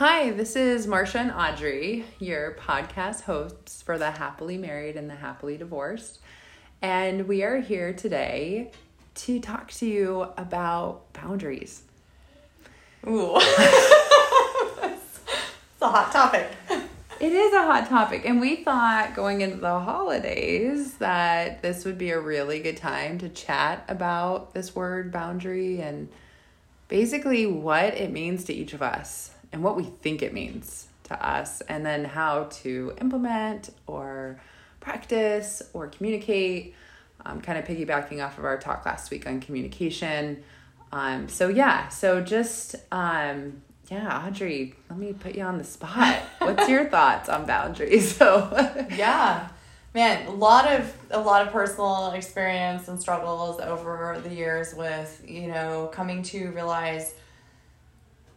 Hi, this is Marcia and Audrey, your podcast hosts for the Happily Married and the Happily Divorced. And we are here today to talk to you about boundaries. Ooh. it's a hot topic. It is a hot topic, and we thought going into the holidays that this would be a really good time to chat about this word boundary and basically what it means to each of us and what we think it means to us, and then how to implement or practice or communicate. Um, kind of piggybacking off of our talk last week on communication. Um, so yeah, so just um, yeah, Audrey, let me put you on the spot. What's your thoughts on boundaries? So yeah, man, a lot of a lot of personal experience and struggles over the years with you know coming to realize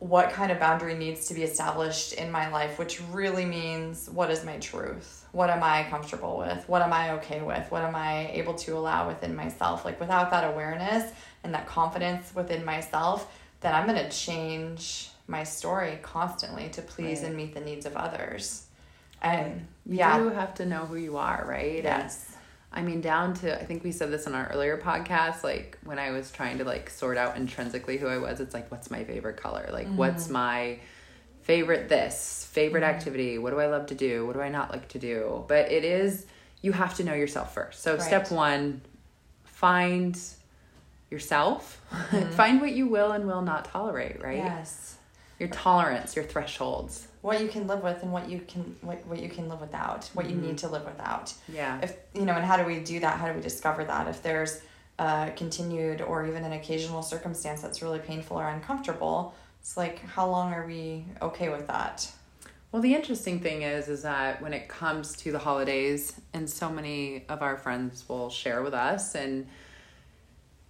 what kind of boundary needs to be established in my life, which really means what is my truth? What am I comfortable with? What am I okay with? What am I able to allow within myself? Like without that awareness and that confidence within myself, then I'm going to change my story constantly to please right. and meet the needs of others. And you yeah. have to know who you are, right? Yes. I mean, down to I think we said this in our earlier podcast. Like when I was trying to like sort out intrinsically who I was, it's like, what's my favorite color? Like, mm-hmm. what's my favorite this favorite mm-hmm. activity? What do I love to do? What do I not like to do? But it is you have to know yourself first. So right. step one, find yourself. Mm-hmm. find what you will and will not tolerate. Right. Yes. Your tolerance, your thresholds. What you can live with and what you can what, what you can live without what you mm-hmm. need to live without. Yeah. If you know and how do we do that? How do we discover that? If there's a continued or even an occasional circumstance that's really painful or uncomfortable it's like how long are we okay with that? Well the interesting thing is is that when it comes to the holidays and so many of our friends will share with us and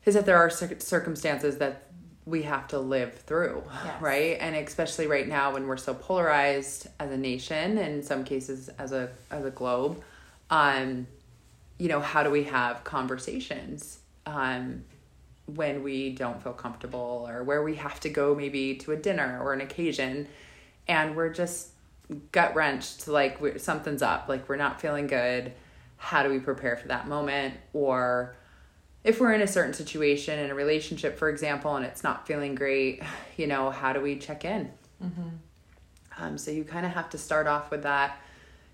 is that there are circumstances that we have to live through, yes. right? And especially right now when we're so polarized as a nation, and in some cases as a as a globe, um, you know, how do we have conversations um, when we don't feel comfortable, or where we have to go maybe to a dinner or an occasion, and we're just gut wrenched, like something's up, like we're not feeling good. How do we prepare for that moment, or if we're in a certain situation in a relationship, for example, and it's not feeling great, you know, how do we check in? Mm-hmm. Um, so you kind of have to start off with that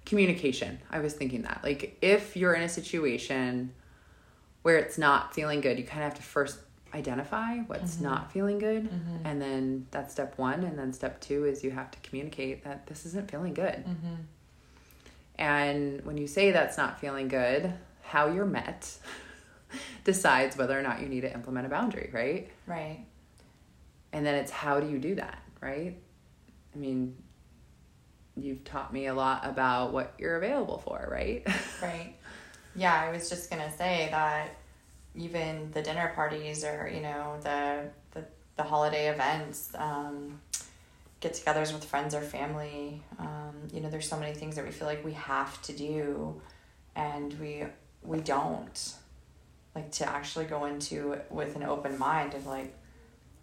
communication. I was thinking that. Like, if you're in a situation where it's not feeling good, you kind of have to first identify what's mm-hmm. not feeling good. Mm-hmm. And then that's step one. And then step two is you have to communicate that this isn't feeling good. Mm-hmm. And when you say that's not feeling good, how you're met. decides whether or not you need to implement a boundary, right? Right. And then it's how do you do that, right? I mean, you've taught me a lot about what you're available for, right? right. Yeah, I was just going to say that even the dinner parties or, you know, the the, the holiday events, um, get togethers with friends or family, um, you know, there's so many things that we feel like we have to do and we we don't like to actually go into with an open mind of like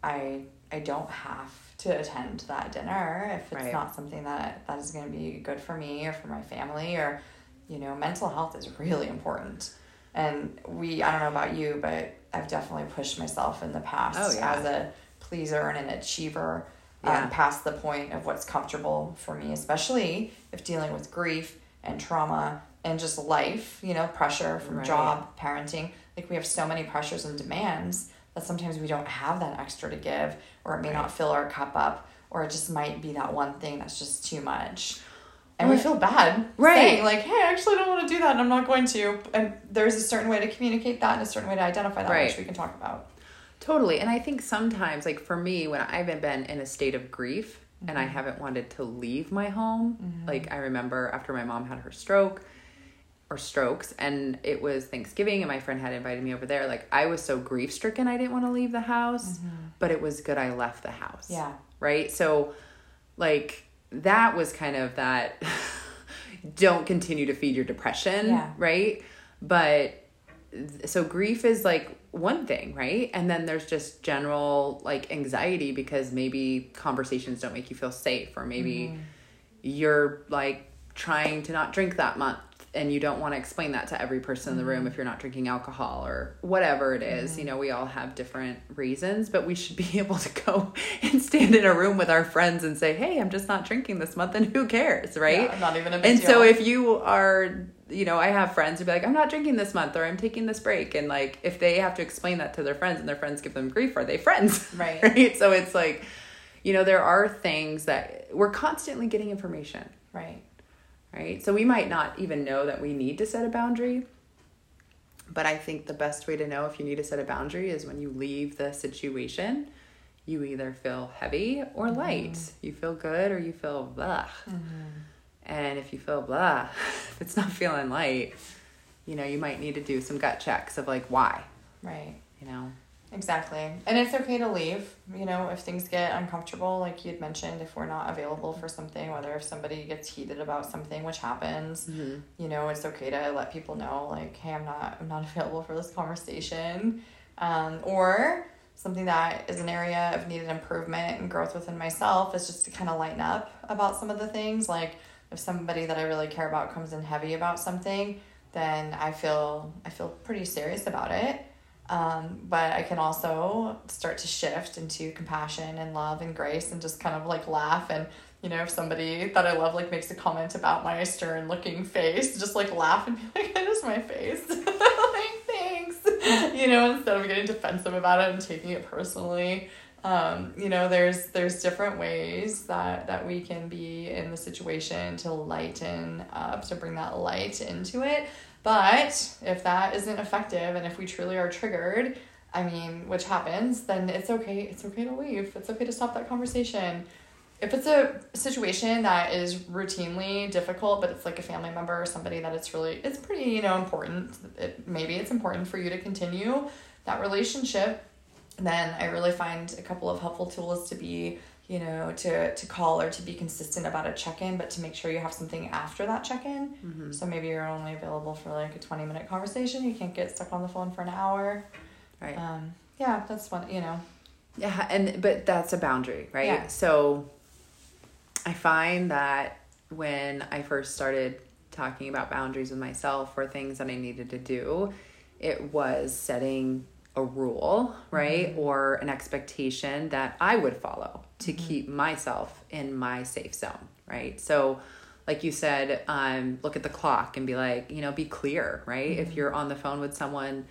i i don't have to attend that dinner if it's right. not something that that is going to be good for me or for my family or you know mental health is really important and we i don't know about you but i've definitely pushed myself in the past oh, yeah. as a pleaser and an achiever um, yeah. um, past the point of what's comfortable for me especially if dealing with grief and trauma and just life you know pressure from right. job parenting like we have so many pressures and demands that sometimes we don't have that extra to give or it may right. not fill our cup up or it just might be that one thing that's just too much and we feel bad right saying, like hey i actually don't want to do that and i'm not going to and there's a certain way to communicate that and a certain way to identify that right. which we can talk about totally and i think sometimes like for me when i've been in a state of grief mm-hmm. and i mm-hmm. haven't wanted to leave my home mm-hmm. like i remember after my mom had her stroke or strokes and it was Thanksgiving and my friend had invited me over there like I was so grief stricken I didn't want to leave the house mm-hmm. but it was good I left the house yeah right so like that was kind of that don't continue to feed your depression yeah. right but so grief is like one thing, right? And then there's just general like anxiety because maybe conversations don't make you feel safe, or maybe mm-hmm. you're like trying to not drink that month and you don't want to explain that to every person mm-hmm. in the room mm-hmm. if you're not drinking alcohol or whatever it is. Mm-hmm. You know, we all have different reasons, but we should be able to go and stand in a room with our friends and say, "Hey, I'm just not drinking this month," and who cares, right? Yeah, not even a big And deal. so if you are you know, I have friends who be like, I'm not drinking this month or I'm taking this break. And like, if they have to explain that to their friends and their friends give them grief, are they friends? Right. right. So it's like, you know, there are things that we're constantly getting information. Right right? So we might not even know that we need to set a boundary. But I think the best way to know if you need to set a boundary is when you leave the situation, you either feel heavy or mm-hmm. light. Mm-hmm. You feel good or you feel blah. Mm-hmm. And if you feel blah, if it's not feeling light, you know, you might need to do some gut checks of like why. Right. You know. Exactly. And it's okay to leave, you know, if things get uncomfortable, like you'd mentioned, if we're not available for something, whether if somebody gets heated about something, which happens, mm-hmm. you know, it's okay to let people know, like, hey, I'm not I'm not available for this conversation. Um, or something that is an area of needed improvement and growth within myself is just to kind of lighten up about some of the things. Like if somebody that I really care about comes in heavy about something, then I feel I feel pretty serious about it um, but I can also start to shift into compassion and love and grace and just kind of like laugh and you know if somebody that I love like makes a comment about my stern looking face just like laugh and be like that is my face. Like thanks. You know instead of getting defensive about it and taking it personally. Um, you know there's there's different ways that that we can be in the situation to lighten up to bring that light into it but if that isn't effective and if we truly are triggered, I mean, which happens, then it's okay. It's okay to leave. It's okay to stop that conversation. If it's a situation that is routinely difficult, but it's like a family member or somebody that it's really, it's pretty, you know, important. It, maybe it's important for you to continue that relationship. Then I really find a couple of helpful tools to be you know to to call or to be consistent about a check-in but to make sure you have something after that check-in mm-hmm. so maybe you're only available for like a 20 minute conversation you can't get stuck on the phone for an hour right um yeah that's one you know yeah and but that's a boundary right yeah. so i find that when i first started talking about boundaries with myself or things that i needed to do it was setting a rule, right? Mm-hmm. Or an expectation that I would follow to mm-hmm. keep myself in my safe zone, right? So, like you said, um, look at the clock and be like, you know, be clear, right? Mm-hmm. If you're on the phone with someone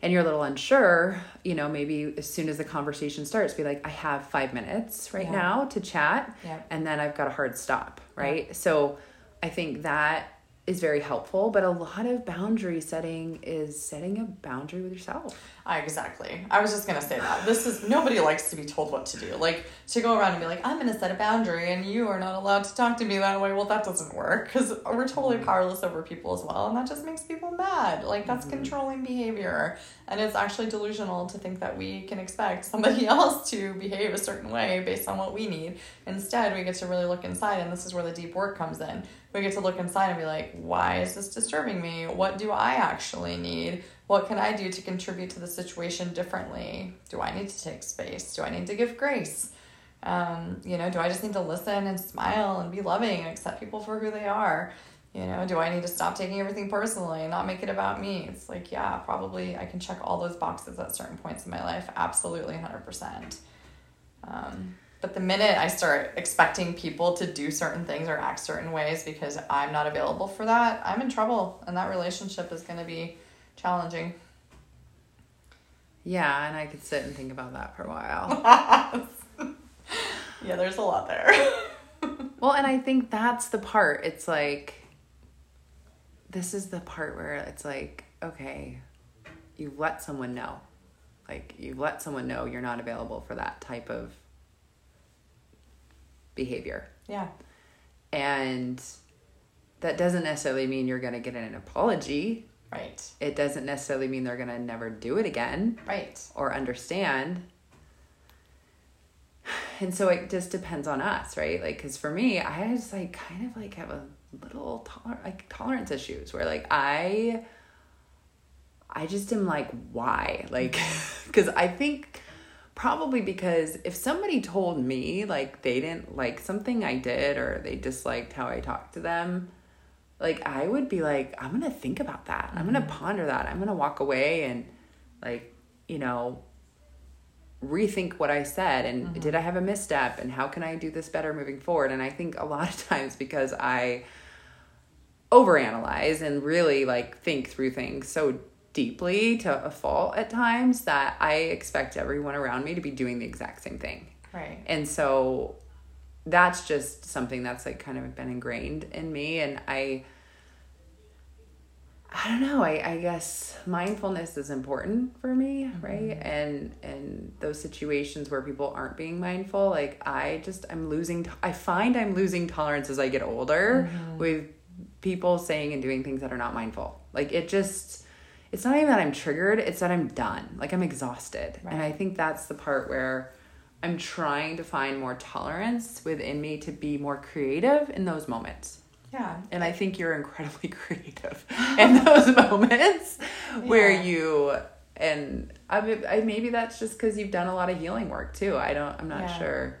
and you're a little unsure, you know, maybe as soon as the conversation starts, be like, I have five minutes right yeah. now to chat, yeah. and then I've got a hard stop, right? Yeah. So, I think that is very helpful, but a lot of boundary setting is setting a boundary with yourself. I, exactly. I was just gonna say that. This is nobody likes to be told what to do. Like to go around and be like, I'm gonna set a boundary and you are not allowed to talk to me that way. Well, that doesn't work because we're totally mm-hmm. powerless over people as well, and that just makes people mad. Like that's mm-hmm. controlling behavior, and it's actually delusional to think that we can expect somebody else to behave a certain way based on what we need. Instead, we get to really look inside, and this is where the deep work comes in we get to look inside and be like, why is this disturbing me? What do I actually need? What can I do to contribute to the situation differently? Do I need to take space? Do I need to give grace? Um, you know, do I just need to listen and smile and be loving and accept people for who they are? You know, do I need to stop taking everything personally and not make it about me? It's like, yeah, probably I can check all those boxes at certain points in my life. Absolutely, 100%. Um, but the minute I start expecting people to do certain things or act certain ways because I'm not available for that, I'm in trouble and that relationship is going to be challenging. Yeah, and I could sit and think about that for a while. yeah, there's a lot there. well, and I think that's the part. It's like, this is the part where it's like, okay, you let someone know. Like, you let someone know you're not available for that type of behavior. Yeah. And that doesn't necessarily mean you're going to get an apology. Right. It doesn't necessarily mean they're going to never do it again. Right. Or understand. And so it just depends on us, right? Like, because for me, I just like kind of like have a little toler- like tolerance issues where like I I just am like, why? Like, because I think probably because if somebody told me like they didn't like something I did or they disliked how I talked to them, like I would be like, I'm gonna think about that. I'm gonna mm-hmm. ponder that. I'm gonna walk away and like, you know, rethink what I said and mm-hmm. did I have a misstep and how can I do this better moving forward? And I think a lot of times because I overanalyze and really like think through things so deeply to a fault at times that I expect everyone around me to be doing the exact same thing. Right. And so that's just something that's like kind of been ingrained in me and I I don't know, I, I guess mindfulness is important for me, mm-hmm. right? And and those situations where people aren't being mindful, like I just I'm losing I find I'm losing tolerance as I get older mm-hmm. with people saying and doing things that are not mindful. Like it just it's not even that I'm triggered, it's that I'm done. Like I'm exhausted. And I think that's the part where I'm trying to find more tolerance within me to be more creative in those moments. Yeah. And I think you're incredibly creative in those moments where you and I, I maybe that's just because you've done a lot of healing work too. I don't. I'm not Yeah. sure.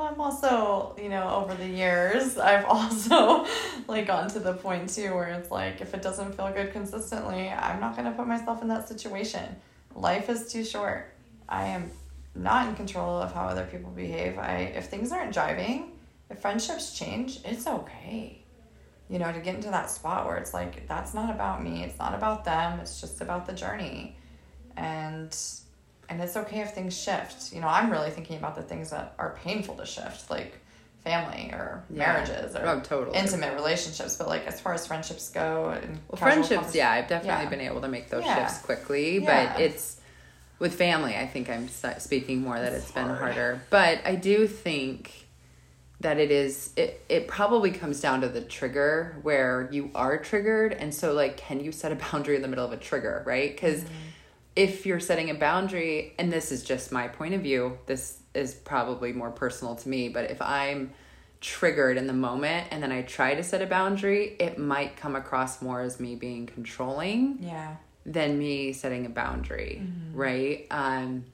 I'm also, you know, over the years, I've also like gotten to the point too where it's like if it doesn't feel good consistently, I'm not gonna put myself in that situation. Life is too short. I am not in control of how other people behave. I if things aren't jiving, if friendships change, it's okay. You know, to get into that spot where it's like that's not about me, it's not about them, it's just about the journey. And and it's okay if things shift. You know, I'm really thinking about the things that are painful to shift, like family or Yeah. marriages or Oh, totally. intimate relationships. But like as far as friendships go, and Well, friendships, yeah, I've definitely Yeah. been able to make those Yeah. shifts quickly, but it's with family. I think I'm speaking more that It's it's been hard. harder, but I do think that it is. It it probably comes down to the trigger where you are triggered, and so like, can you set a boundary in the middle of a trigger, right? Because mm-hmm. If you're setting a boundary, and this is just my point of view, this is probably more personal to me, but if I'm triggered in the moment and then I try to set a boundary, it might come across more as me being controlling yeah, than me setting a boundary, right? Um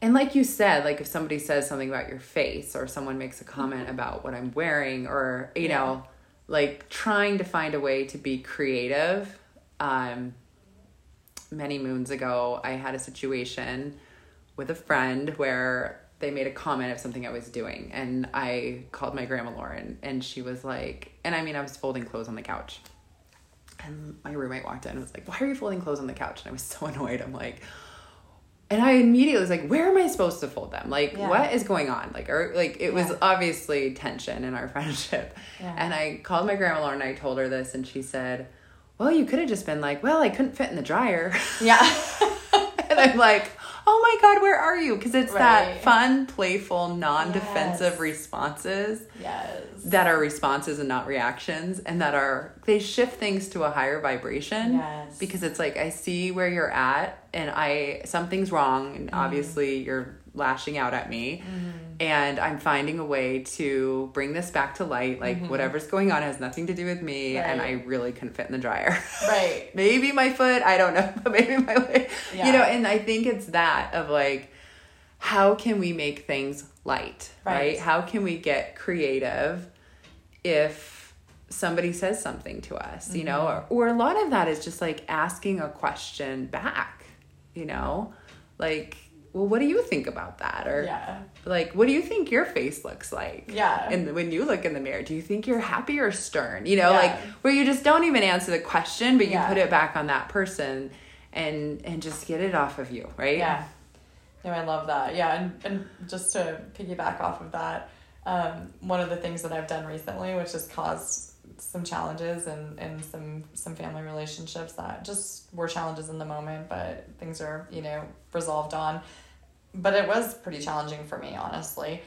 and like you said, like if somebody says something about your face or someone makes a comment about what I'm wearing or you Yeah. know, like trying to find a way to be creative. Um many moons ago, I had a situation with a friend where they made a comment of something I was doing, and I called my grandma Lauren, and she was like, and I mean, I was folding clothes on the couch, and my roommate walked in and was like, "Why are you folding clothes on the couch?" And I was so annoyed. I'm like, and I immediately was like, "Where am I supposed to fold them? Like, Yeah. what is going on? Like, or like it was obviously tension in our friendship." Yeah. And I called my grandma Lauren and I told her this, and she said, "Well, you could have just been like, well, I couldn't fit in the dryer." yeah, and I'm like, oh my God, where are you? Because it's that fun, playful, non defensive Yes. responses yes, that are responses and not reactions, and that are, they shift things to a higher vibration. Yes. Because it's like, I see where you're at, and I, something's wrong, and mm-hmm. obviously you're lashing out at me. Mm-hmm. And I'm finding a way to bring this back to light. Like, mm-hmm. whatever's going on has nothing to do with me, and I really couldn't fit in the dryer. right, maybe my foot i don't know but maybe my leg Yeah. you know and i think it's that of like how can we make things light right, Right. how can we get creative if somebody says something to us you know Mm-hmm. or, or a lot of that is just like asking a question back you know like well what do you think about that or yeah, like what do you think your face looks like Yeah. and when you look in the mirror do you think you're happy or stern you know Yeah. like where you just don't even answer the question but you Yeah. put it back on that person and and just get it off of you right Yeah. No, I love that. Yeah, and, and just to piggyback off of that, um, one of the things that I've done recently, which has caused some challenges and, and some some family relationships that just were challenges in the moment, but things are, you know, resolved on. But it was pretty challenging for me, honestly.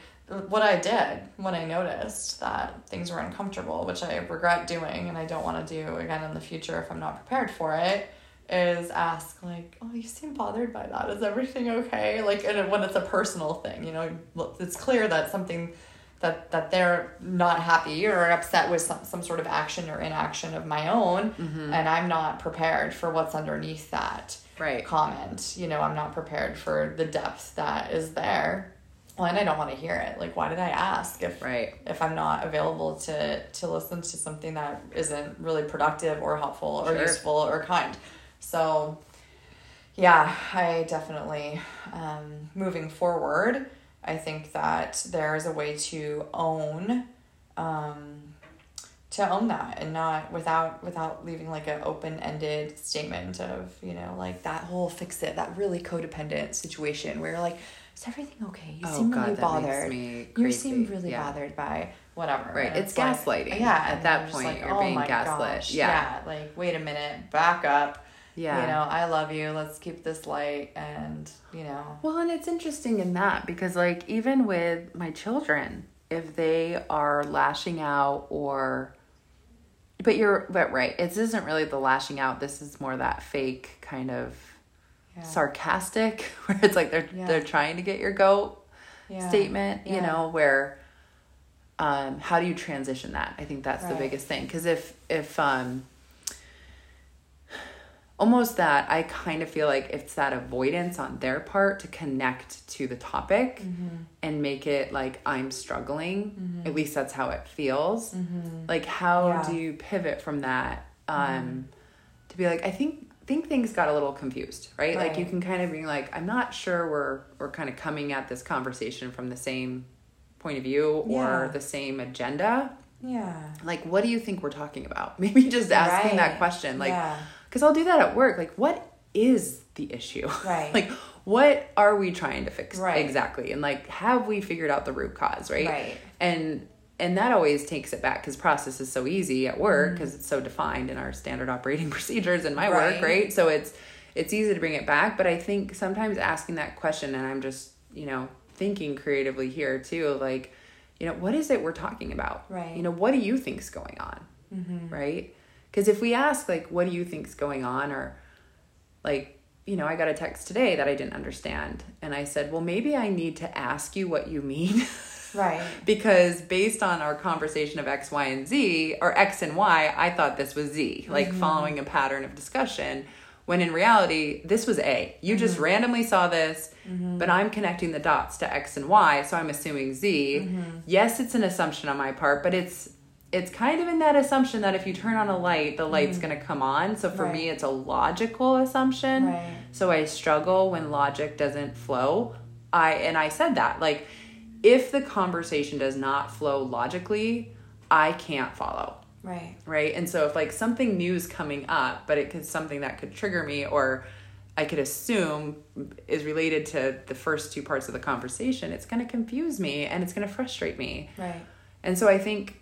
What I did when I noticed that things were uncomfortable, which I regret doing and I don't want to do again in the future if I'm not prepared for it, is ask like, "Oh, you seem bothered by that. Is everything okay?" Like, and when it's a personal thing, you know, it's clear that something that that they're not happy or upset with some, some sort of action or inaction of my own Mm-hmm. and i'm not prepared for what's underneath that Right. comment you know i'm not prepared for the depth that is there well, and i don't want to hear it like why did i ask if Right. if i'm not available to to listen to something that isn't really productive or helpful or Sure. useful or kind so yeah i definitely um, moving forward i think that there is a way to own um, to own that and not without without leaving like an open-ended statement of you know like that whole fix it that really codependent situation where you're like is everything okay you Oh, seem God, really bothered you seem really Yeah. bothered by whatever Right, it's like- gaslighting. yeah At that point, you're oh being gaslit. gosh, Yeah. like wait a minute back up Yeah. you know i love you let's keep this light and you know Well, and it's interesting in that because, like, even with my children, if they are lashing out or, but you're, but right, it isn't really the lashing out. This is more that fake kind of yeah. sarcastic, where it's like they're Yeah. they're trying to get your goat Yeah. statement. You know, where, um, how do you transition that? I think that's the biggest thing because if if um almost that I kind of feel like it's that avoidance on their part to connect to the topic Mm-hmm. and make it like I'm struggling. At least that's how it feels. Like how Mm-hmm. Yeah. Mm-hmm. do you pivot from that um to be like I think think things got a little confused, right? Like you can kind of be like I'm not sure we're we're kind of coming at this conversation from the same point of view Yeah. or the same agenda. yeah Like what do you think we're talking about? Maybe just asking that question like Yeah. Because I'll do that at work. Like, what is the issue? Right. like, what are we trying to fix Right. exactly? And like, have we figured out the root cause? Right. Right. And and that always takes it back because process is so easy at work Mm-hmm. because it's so defined in our standard operating procedures in my Right. work. Right. So it's it's easy to bring it back, but I think sometimes asking that question, and I'm just you know thinking creatively here too, like. You know, what is it we're talking about? Right. You know, what do you think's going on? Mm-hmm. right? Because if we ask like, "What do you think's going on?" or like, you know, I got a text today that I didn't understand, and I said, "Well, maybe I need to ask you what you mean." right because based on our conversation of X, Y, and Z, or X and Y, I thought this was Z, like mm-hmm. following a pattern of discussion. When in reality, this was A. You just mm-hmm. randomly saw this, mm-hmm. but I'm connecting the dots to X and Y, so I'm assuming Z. Yes, it's an assumption on my part, but it's it's kind of in that assumption that if you turn on a light, the light's mm. going to come on. So for me, it's a logical assumption. Right. So I struggle when logic doesn't flow. I and I said that like if the conversation does not flow logically, I can't follow. right Right? And so if like something new is coming up, but it could something that could trigger me or I could assume is related to the first two parts of the conversation, it's going to confuse me and it's going to frustrate me. right And so I think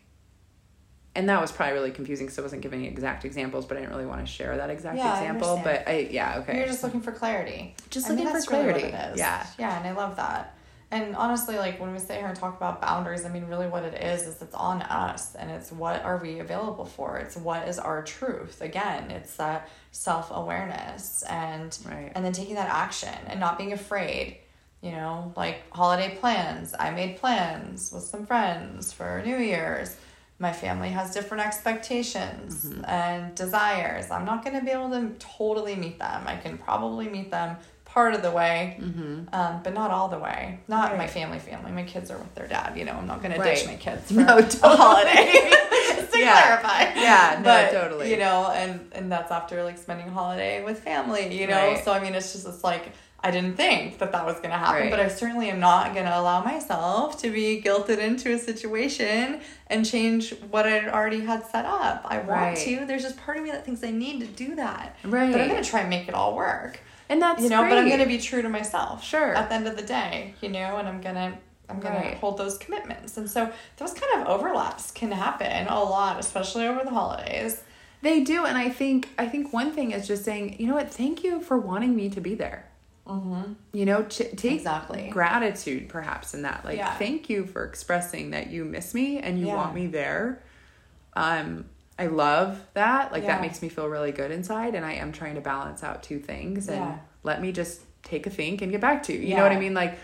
and that was probably really confusing because I wasn't giving exact examples, but I didn't really want to share that exact Yeah, example. understand. But I, yeah, okay. You're just looking for clarity. Just I looking for really clarity. it is. Yeah. Yeah, and I love that. And honestly, like when we sit here and talk about boundaries, I mean, really what it is is it's on us and it's what are we available for? It's what is our truth. Again, it's that self awareness and Right. and then taking that action and not being afraid. You know, like holiday plans. I made plans with some friends for New Year's. My family has different expectations Mm-hmm. and desires. I'm not going to be able to totally meet them. I can probably meet them part of the way, um, but not all the way. Not my Mm-hmm. Family, family. My kids are with their dad. You know, I'm not going to Right. ditch my kids for No, a holiday. Just to Yeah. clarify. Yeah, no, but, totally. You know, and and that's after like spending a holiday with family. You know, Right. so I mean, it's just it's like. I didn't think that that was going to happen, Right. but I certainly am not going to allow myself to be guilted into a situation and change what I already had set up. I want Right. to. There's just part of me that thinks I need to do that. Right. But I'm going to try and make it all work And that's you know but i'm gonna be true to myself Sure. at the end of the day you know and i'm gonna i'm gonna Right. hold those commitments and so those kind of overlaps can happen a lot especially over the holidays They do, and I think I think one thing is just saying, you know what? Thank you for wanting me to be there. Mm-hmm. You know, ch- take Exactly. gratitude perhaps in that. Like, Yeah. thank you for expressing that you miss me and you Yeah. want me there. Um, I love that. Like Yeah. that makes me feel really good inside, and I am trying to balance out two things and let me just take a think and get back to you. You know what I mean? Like.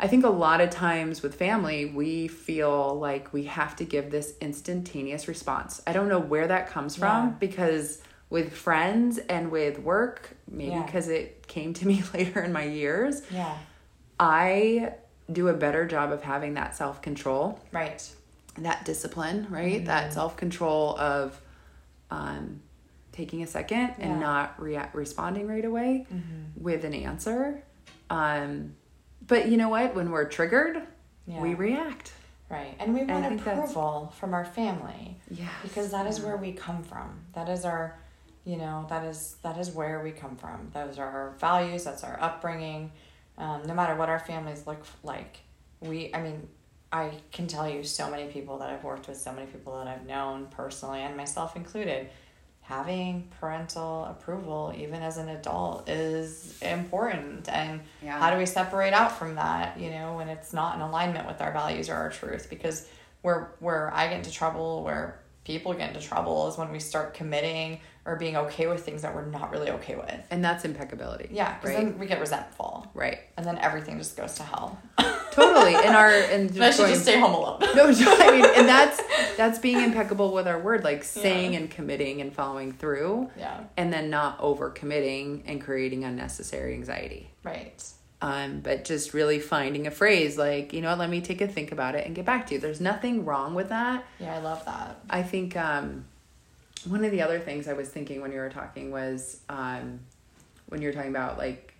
I think a lot of times with family, we feel like we have to give this instantaneous response. I don't know where that comes from because with friends and with work, maybe Yeah. because it came to me later in my years, Yeah. I do a better job of having that self control, Right. that discipline, right? Mm-hmm. That self control of um, taking a second Yeah. and not rea- responding right away Mm-hmm. with an answer. Um, but you know what? When we're triggered, Yeah. we react. Right. And we want that's- approval from our family. Yeah. because that is where we come from that is our you know that is that is where we come from. Those are our values that's our upbringing. Um, no matter what our families look like we i mean i can tell you so many people that i've worked with so many people that i've known personally and myself included having parental approval even as an adult is important. And Yeah. how do we separate out from that you know when it's not in alignment with our values or our truth? Because where where i get into trouble where people get into trouble is when we start committing or being okay with things that we're not really okay with And that's impeccability. yeah because Right. then we get resentful right. and then everything just goes to hell Totally. And our and and i should going- just stay home alone no, I mean, and that's that's being impeccable with our word, like saying Yeah. and committing and following through, yeah and then not over committing and creating unnecessary anxiety. right Um, but just really finding a phrase like, you know what, let me take a think about it and get back to you. There's nothing wrong with that. yeah i love that I think um, one of the other things I was thinking when you were talking was um, when you're talking about like,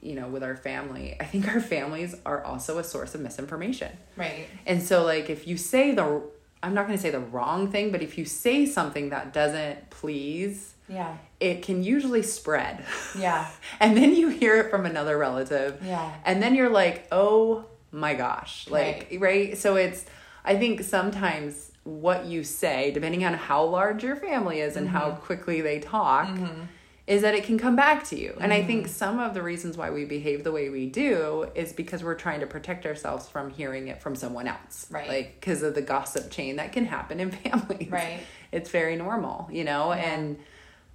you know, with our family, I think our families are also a source of misinformation. right And so, like, if you say the, I'm not going to say the wrong thing, but if you say something that doesn't please, yeah it can usually spread. yeah and then you hear it from another relative. Yeah. And then you're like, oh my gosh. Like, right? So it's, I think sometimes what you say, depending on how large your family is and how mm-hmm. quickly they talk, mm-hmm. is that it can come back to you. And I think mm-hmm. some of the reasons why we behave the way we do is because we're trying to protect ourselves from hearing it from someone else. Right. Like, because of the gossip chain that can happen in families. Right. It's very normal, you know? Yeah. And,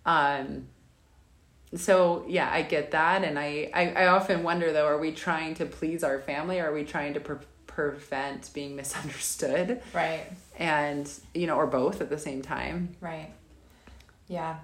um, so yeah, I get that, and I, I I often wonder though, are we trying to please our family, or are we trying to pre- prevent being misunderstood, right and you know, or both at the same time? Right. Yeah.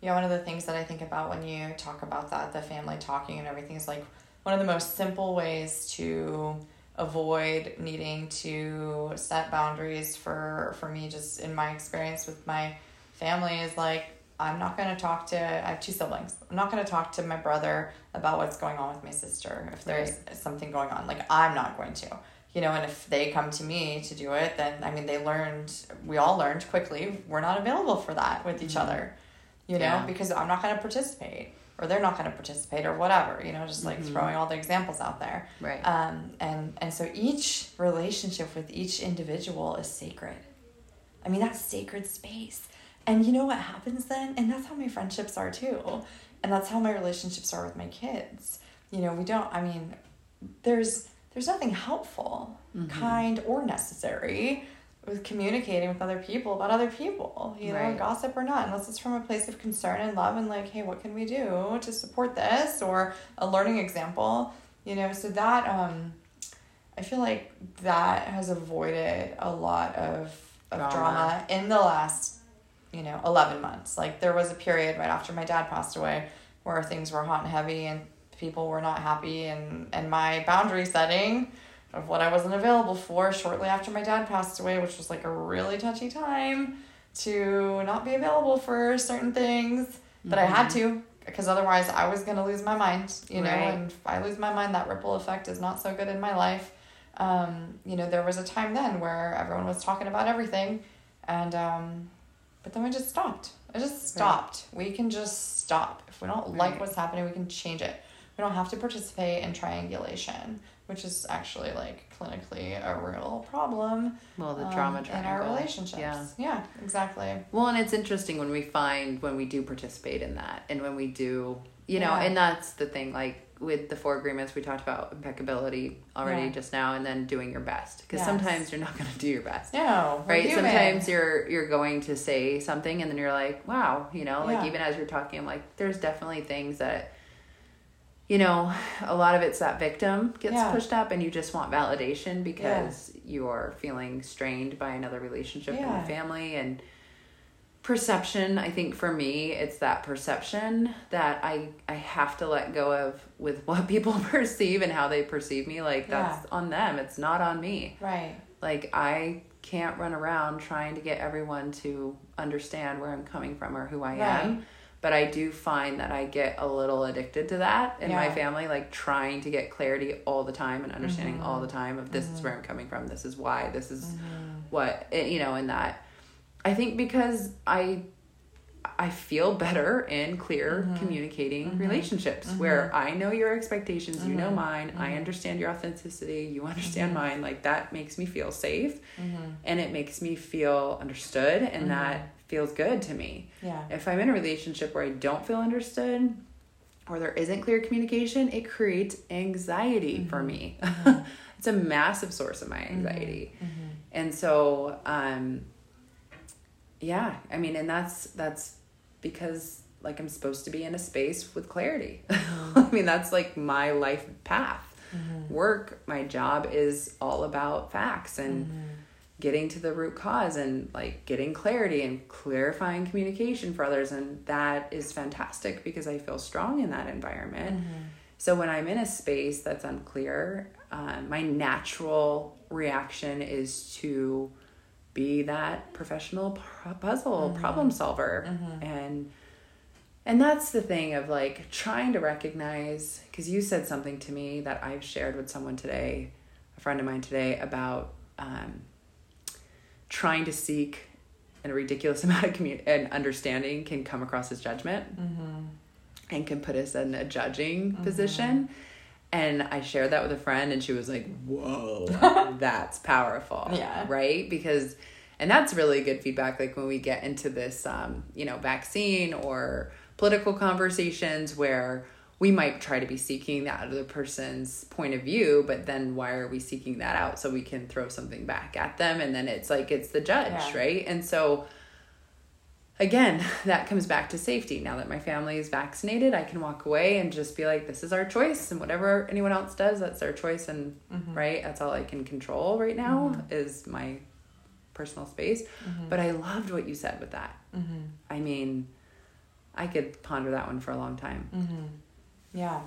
Yeah, one of the things that I think about when you talk about that, the family talking and everything, is like one of the most simple ways to avoid needing to set boundaries for for me just in my experience with my family is like I'm not going to talk to I have two siblings. I'm not going to talk to my brother about what's going on with my sister if there's something going on. Like I'm not going to. You know, and if they come to me to do it, then I mean they learned we all learned quickly we're not available for that with each other. You know, Yeah. because I'm not going to participate or they're not going to participate or whatever, you know, just like Mm-hmm. throwing all the examples out there. Right. Um, and and so each relationship with each individual is sacred. I mean, that's sacred space. And you know what happens then? And that's how my friendships are too. And that's how my relationships are with my kids. You know, we don't I mean, there's there's nothing helpful, kind or necessary with communicating with other people about other people, you know, gossip or not, unless it's from a place of concern and love and like, hey, what can we do to support this or a learning example, you know, so that um I feel like that has avoided a lot of, of Drama. drama. in the last, you know, 11 months. Like there was a period right after my dad passed away where things were hot and heavy and people were not happy and, and my boundary setting of what I wasn't available for shortly after my dad passed away, which was like a really touchy time to not be available for certain things that I had to because otherwise I was going to lose my mind, you know, Right. and if I lose my mind, that ripple effect is not so good in my life. Um, you know, there was a time then where everyone was talking about everything and, um, but then we just stopped. I just stopped. We can just stop. If we don't like Right. what's happening, we can change it. We don't have to participate in triangulation, which is actually like clinically a real problem. Well, the um, drama in our relationships. Yeah. yeah, exactly. Well, and it's interesting when we find when we do participate in that, and when we do, you know, Yeah. and that's the thing. Like with the four agreements, we talked about impeccability already Yeah. just now, and then doing your best because Yes. sometimes you're not going to do your best. No, right sometimes you're you're going to say something and then you're like wow you know like Yeah. even as you're talking i'm like there's definitely things that you know, a lot of it's that victim gets Yeah. pushed up and you just want validation because you're feeling strained by another relationship in the family and perception i think for me it's that perception that i i have to let go of with what people perceive and how they perceive me like that's on them it's not on me Right. like i can't run around trying to get everyone to understand where i'm coming from or who i Right. am but i do find that i get a little addicted to that in my family like trying to get clarity all the time and understanding all Mm-hmm. the time of this is where i'm coming from this is why this is Mm-hmm. what you know and that i think because i i feel better in clear Mm-hmm. communicating mm-hmm. relationships mm-hmm. where i know your expectations you know Mm-hmm. mine i mm-hmm. understand your authenticity you understand mine like that makes me feel safe Mm-hmm. and it makes me feel understood and that feels good to me. Yeah. if i'm in a relationship where i don't feel understood or there isn't clear communication it creates anxiety for me. It's a massive source of my anxiety. And so um yeah i mean and that's that's because like i'm supposed to be in a space with clarity. I mean that's like my life path. Mm-hmm. Work my job is all about facts and mm-hmm. getting to the root cause and like getting clarity and clarifying communication for others and that is fantastic because i feel strong in that environment. Mm-hmm. So when i'm in a space that's unclear uh, my natural reaction is to be that professional pu- puzzle mm-hmm. problem solver. Mm-hmm. And and that's the thing of like trying to recognize because you said something to me that i've shared with someone today a friend of mine today about um, trying to seek and a ridiculous amount of commu- and understanding can come across as judgment mm-hmm. and can put us in a judging position and i shared that with a friend and she was like whoa that's powerful Yeah. right because and that's really good feedback like when we get into this um, you know vaccine or political conversations where we might try to be seeking that other person's point of view but then why are we seeking that out so we can throw something back at them and then it's like it's the judge Yeah. right and so again that comes back to safety. Now that my family is vaccinated i can walk away and just be like this is our choice and whatever anyone else does that's their choice and mm-hmm. right that's all i can control right now mm-hmm. is my personal space. Mm-hmm. But i loved what you said with that. I mean i could ponder that one for a long time. Yeah.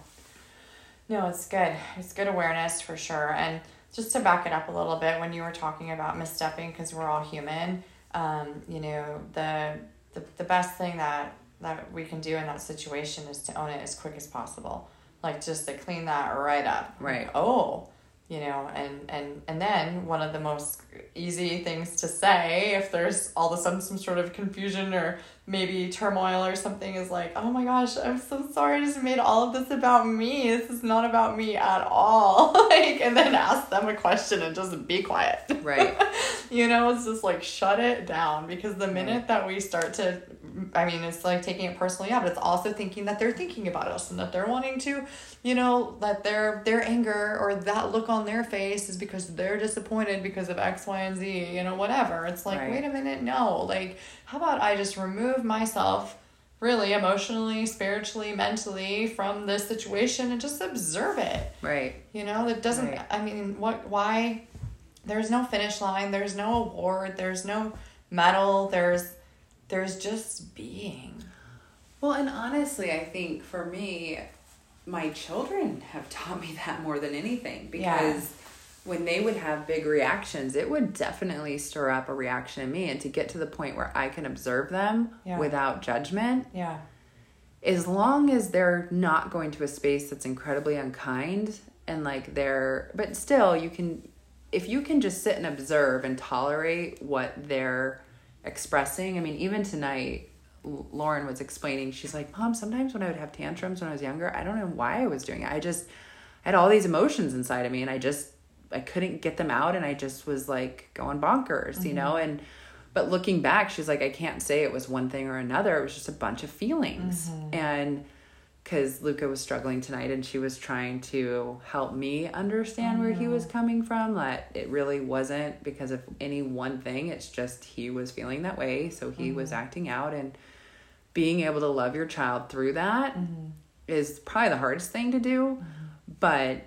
No, it's good. It's good awareness for sure. And just to back it up a little bit, when you were talking about misstepping, because we're all human, um, you know, the, the the best thing that that we can do in that situation is to own it as quick as possible. Like just to clean that right up. Right. Oh, you know, and and and then one of the most easy things to say if there's all of a sudden some sort of confusion or maybe turmoil or something is like, oh my gosh, I'm so sorry, I just made all of this about me. This is not about me at all. like, and then ask them a question and just be quiet. right you know, it's just like shut it down because the minute Right. that we start to, I mean, it's like taking it personally, yeah, but it's also thinking that they're thinking about us and that they're wanting to, you know, that their their anger or that look on their face is because they're disappointed because of X, Y, and Z, you know, whatever. It's like, Right. wait a minute, no, like, how about I just remove myself really emotionally, spiritually, mentally from this situation and just observe it. right You know, it doesn't. Right. I mean, what? Why? There's no finish line. There's no award. There's no medal. There's, there's just being. Well, and honestly, I think for me, my children have taught me that more than anything because Yeah. when they would have big reactions, it would definitely stir up a reaction in me. And to get to the point where I can observe them Yeah. without judgment, Yeah. as long as they're not going to a space that's incredibly unkind and like they're, but still, you can, if you can just sit and observe and tolerate what they're expressing. I mean, even tonight, Lauren was explaining, she's like, Mom, sometimes when I would have tantrums when I was younger, I don't know why I was doing it. I just I had all these emotions inside of me and I just, I couldn't get them out and I just was like going bonkers, you know? Mm-hmm. And, but looking back, she's like, I can't say it was one thing or another. It was just a bunch of feelings. Mm-hmm. And, because Luca was struggling tonight and she was trying to help me understand where he was mm-hmm. coming from. That it really wasn't because of any one thing. It's just he was feeling that way. So he was mm-hmm. acting out and being able to love your child through that mm-hmm. is probably the hardest thing to do, but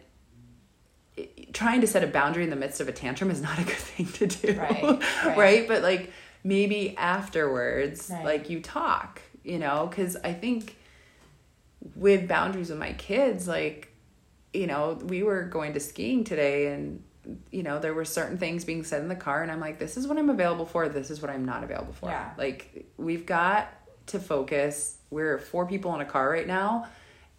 trying to set a boundary in the midst of a tantrum is not a good thing to do. Right, right. right? But like maybe afterwards, Right. like you talk, you know, because I think with boundaries with my kids, like, you know, we were going to skiing today and you know, there were certain things being said in the car and I'm like, this is what I'm available for, this is what I'm not available for. Yeah. Like we've got to focus. We're four people in a car right now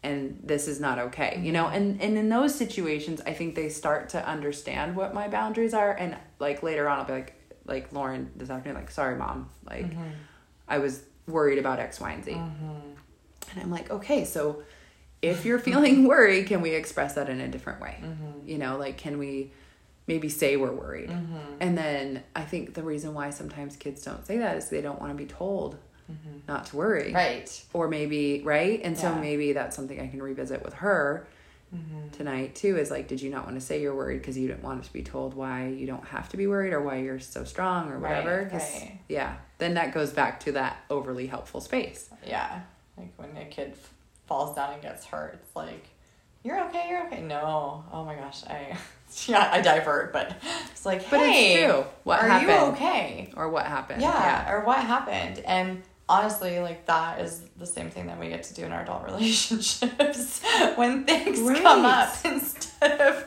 and this is not okay. You know, mm-hmm. and and in those situations I think they start to understand what my boundaries are and like later on I'll be like like Lauren this afternoon like sorry mom, like mm-hmm. I was worried about X, Y, and Z. Mm-hmm. And I'm like, okay, so if you're feeling worried, can we express that in a different way? Mm-hmm. You know, like, can we maybe say we're worried? Mm-hmm. And then I think the reason why sometimes kids don't say that is they don't want to be told mm-hmm. not to worry. Right. Or maybe, right? And so maybe that's something I can revisit with her tonight too is like, did you not want to say you're worried because you didn't want to be told why you don't have to be worried or why you're so strong or Right, right. Yeah. Then that goes back to that overly helpful space. Yeah. Like when a kid f- falls down and gets hurt, it's like, you're okay, you're okay. No. Oh my gosh. I, yeah, I divert, but it's like, But it's hey, true. What are happened? you okay? or what happened. Yeah, or what happened. And honestly, like that is the same thing that we get to do in our adult relationships when things come up instead of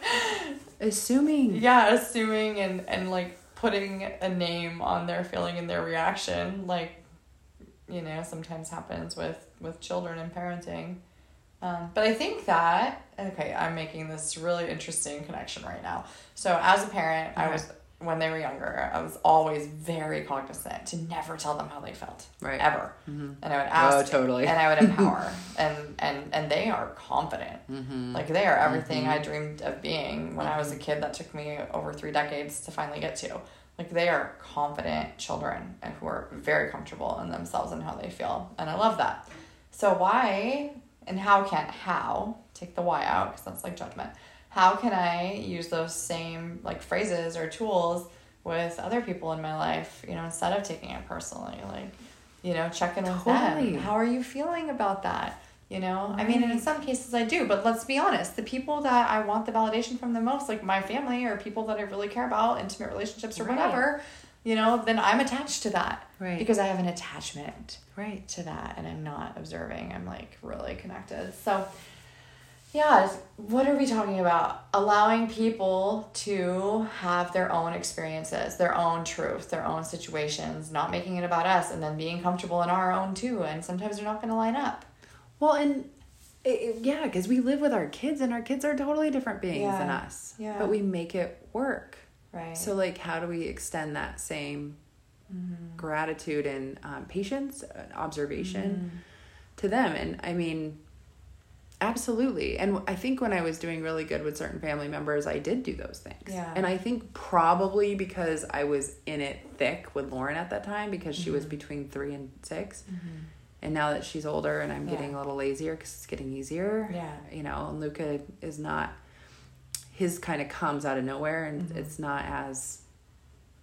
Assuming. yeah, assuming and and like putting a name on their feeling and their reaction, like you know, sometimes happens with with children and parenting. Um, but I think that okay, I'm making this really interesting connection right now. So as a parent, I was when they were younger, I was always very cognizant to never tell them how they felt, Right. ever. Mhm. And I would ask, Oh, totally. and I would empower, and and and they are confident. Mm-hmm. Like they are everything I dreamed of being when I was a kid that took me over three decades to finally get to. Like they are confident children and who are very comfortable in themselves and how they feel. And I love that. So why and how can how take the why out because that's like judgment. How can I use those same like phrases or tools with other people in my life, you know, instead of taking it personally? Like, you know, check in with Totally. them. How are you feeling about that? You know, I mean, in mm-hmm. some cases I do, but let's be honest. The people that I want the validation from the most, like my family or people that I really care about, intimate relationships or Right. whatever, you know, then I'm attached to that. Right. Because I have an attachment Right. to that and I'm not observing. I'm like really connected. So, yeah, what are we talking about? Allowing people to have their own experiences, their own truth, their own situations, not making it about us, and then being comfortable in our own too. And sometimes they're not going to line up. Well, and it, it- yeah, because we live with our kids, and our kids are totally different beings than us. Yeah. But we make it work. Right. So, like, how do we extend that same Mm-hmm. gratitude and um, patience, and observation Mm-hmm. to them? And I mean, absolutely. And I think when I was doing really good with certain family members, I did do those things. Yeah. And I think probably because I was in it thick with Lauren at that time, because she Mm-hmm. was between three and 6 And now that she's older and I'm getting Yeah. a little lazier because it's getting easier, Yeah. you know, and Luca is not, his kind of comes out of nowhere and Mm-hmm. it's not as,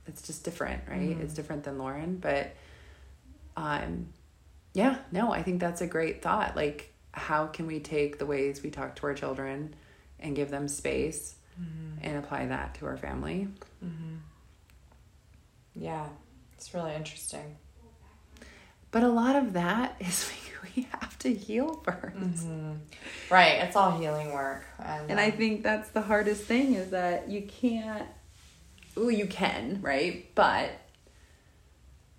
it's just different, right? Mm-hmm. It's different than Lauren. But, um, yeah, no, I think that's a great thought. Like, how can we take the ways we talk to our children and give them space Mm-hmm. and apply that to our family? yeah, it's really interesting. But a lot of that is we, we have to heal 1st Mm-hmm. Right. It's all healing work. And, And I think that's the hardest thing is that you can't. Well, you can, right? But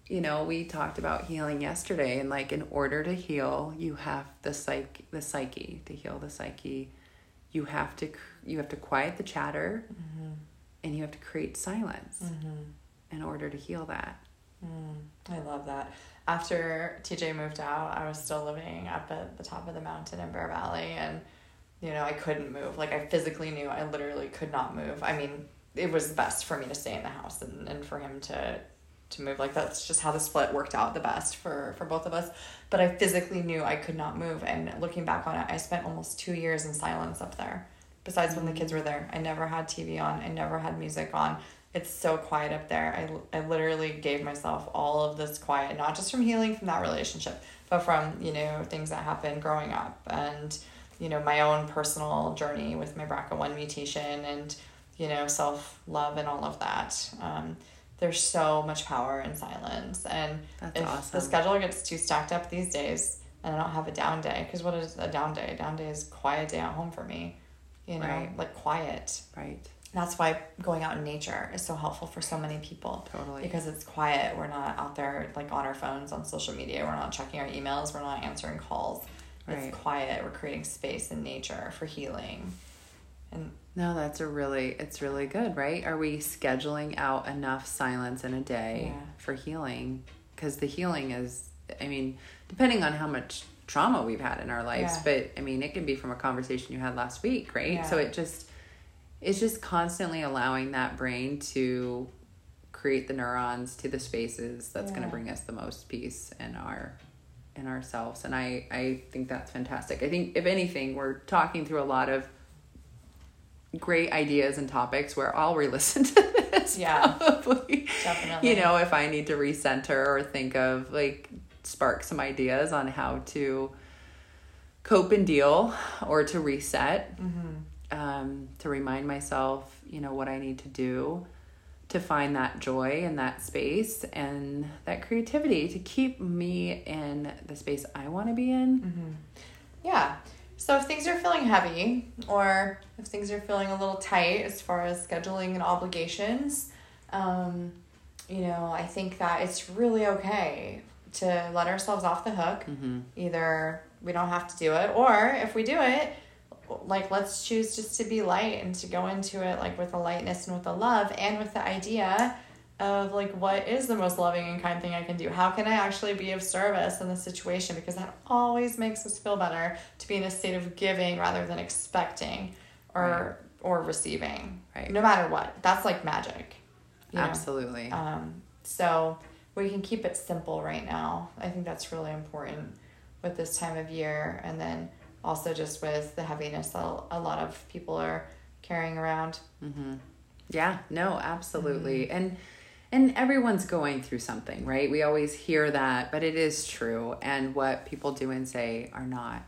you know, we talked about healing yesterday, and like in order to heal, you have the psyche, the psyche to heal the psyche. You have to you have to quiet the chatter, and you have to create silence in order to heal that. Mm, I love that. After TJ moved out, I was still living up at the top of the mountain in Bear Valley, and you know I couldn't move. Like I physically knew I literally could not move. I mean, it was best for me to stay in the house and, and for him to to move. Like that's just how the split worked out the best for for both of us. But I physically knew I could not move. And looking back on it, I spent almost two years in silence up there. Besides when the mm. kids were there, I never had TV on. I never had music on. It's so quiet up there. I, I literally gave myself all of this quiet, not just from healing from that relationship, but from, you know, things that happened growing up and, you know, my own personal journey with my BRCA1 mutation and, you know, self love and all of that. Um, there's so much power in silence. And That's if awesome. the schedule gets too stacked up these days and I don't have a down day, because what is a down day? A down day is quiet day at home for me, you know, Right. like quiet. Right. That's why going out in nature is so helpful for so many people. Totally. Because it's quiet. We're not out there like on our phones, on social media. We're not checking our emails. We're not answering calls. Right. It's quiet. We're creating space in nature for healing. And No, that's a really it's really good, right? Are we scheduling out enough silence in a day Yeah. for healing? Cuz the healing is I mean, depending on how much trauma we've had in our lives, Yeah. but I mean, it can be from a conversation you had last week, right? So it just it's just constantly allowing that brain to create the neurons to the spaces that's going to bring us the most peace in our in ourselves and I I think that's fantastic. I think if anything we're talking through a lot of great ideas and topics where I'll re-listen to this Yeah. probably Definitely. you know if I need to recenter or think of like spark some ideas on how to cope and deal or to reset Mm-hmm. Um, to remind myself you know what I need to do to find that joy and that space and that creativity to keep me in the space I want to be in Mm-hmm. Yeah. So if things are feeling heavy or if things are feeling a little tight as far as scheduling and obligations, um, you know, I think that it's really okay to let ourselves off the hook. mm-hmm. Either we don't have to do it, or if we do it, like let's choose just to be light and to go into it like with a lightness and with a love and with the idea of like what is the most loving and kind thing I can do? How can I actually be of service in this situation? Because that always makes us feel better to be in a state of giving rather than expecting or or receiving. Right. No matter what. That's like magic. you know? absolutely Um, so we can keep it simple right now. I think that's really important with this time of year, and then also just with the heaviness that a lot of people are carrying around. Mm-hmm. Yeah, no, absolutely. Mm-hmm. And and everyone's going through something, right? We always hear that, but it is true. And what people do and say are not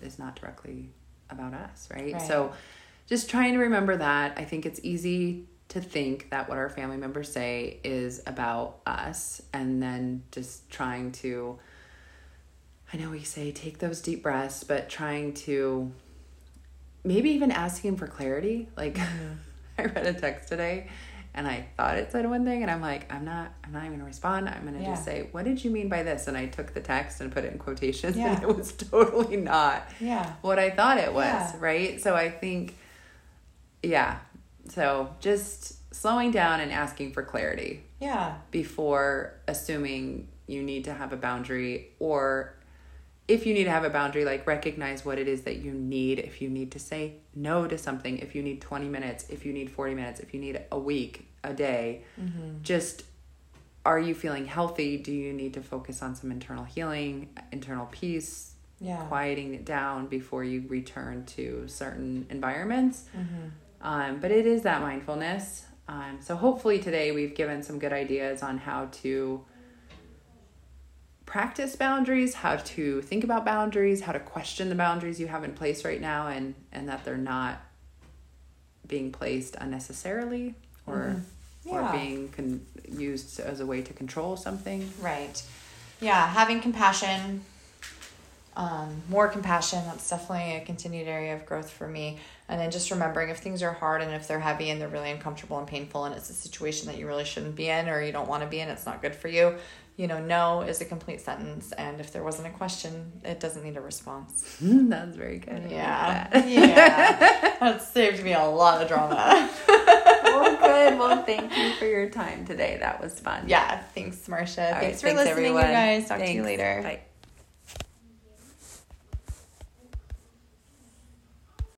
is not directly about us, right? Right. So just trying to remember that. I think it's easy to think that what our family members say is about us and then just trying to I know we say take those deep breaths, but trying to maybe even asking for clarity. Like I read a text today and I thought it said one thing and I'm like, I'm not I'm not even gonna respond. I'm gonna just say, What did you mean by this? And I took the text and put it in quotations Yeah. and it was totally not Yeah. what I thought it was, Yeah. right? So I think yeah. So just slowing down and asking for clarity Yeah. before assuming you need to have a boundary or if you need to have a boundary like recognize what it is that you need if you need to say no to something if you need 20 minutes if you need 40 minutes if you need a week a day just are you feeling healthy do you need to focus on some internal healing internal peace Yeah. quieting it down before you return to certain environments Mm-hmm. um, but it is that mindfulness. Um, so hopefully today we've given some good ideas on how to practice boundaries, how to think about boundaries, how to question the boundaries you have in place right now, and and that they're not being placed unnecessarily or Mhm. Yeah. or being con- used as a way to control something. Right. Yeah, having compassion, um, more compassion, that's definitely a continued area of growth for me. And then just remembering if things are hard and if they're heavy and they're really uncomfortable and painful and it's a situation that you really shouldn't be in or you don't want to be in, it's not good for you. You know, no is a complete sentence. And if there wasn't a question, it doesn't need a response. That's very good. Yeah. that. yeah. That saved me a lot of drama. well, good. Well, thank you for your time today. That was fun. yeah. Thanks, Marcia. Right, thanks for listening, everyone. you guys. Talk to you later. Bye.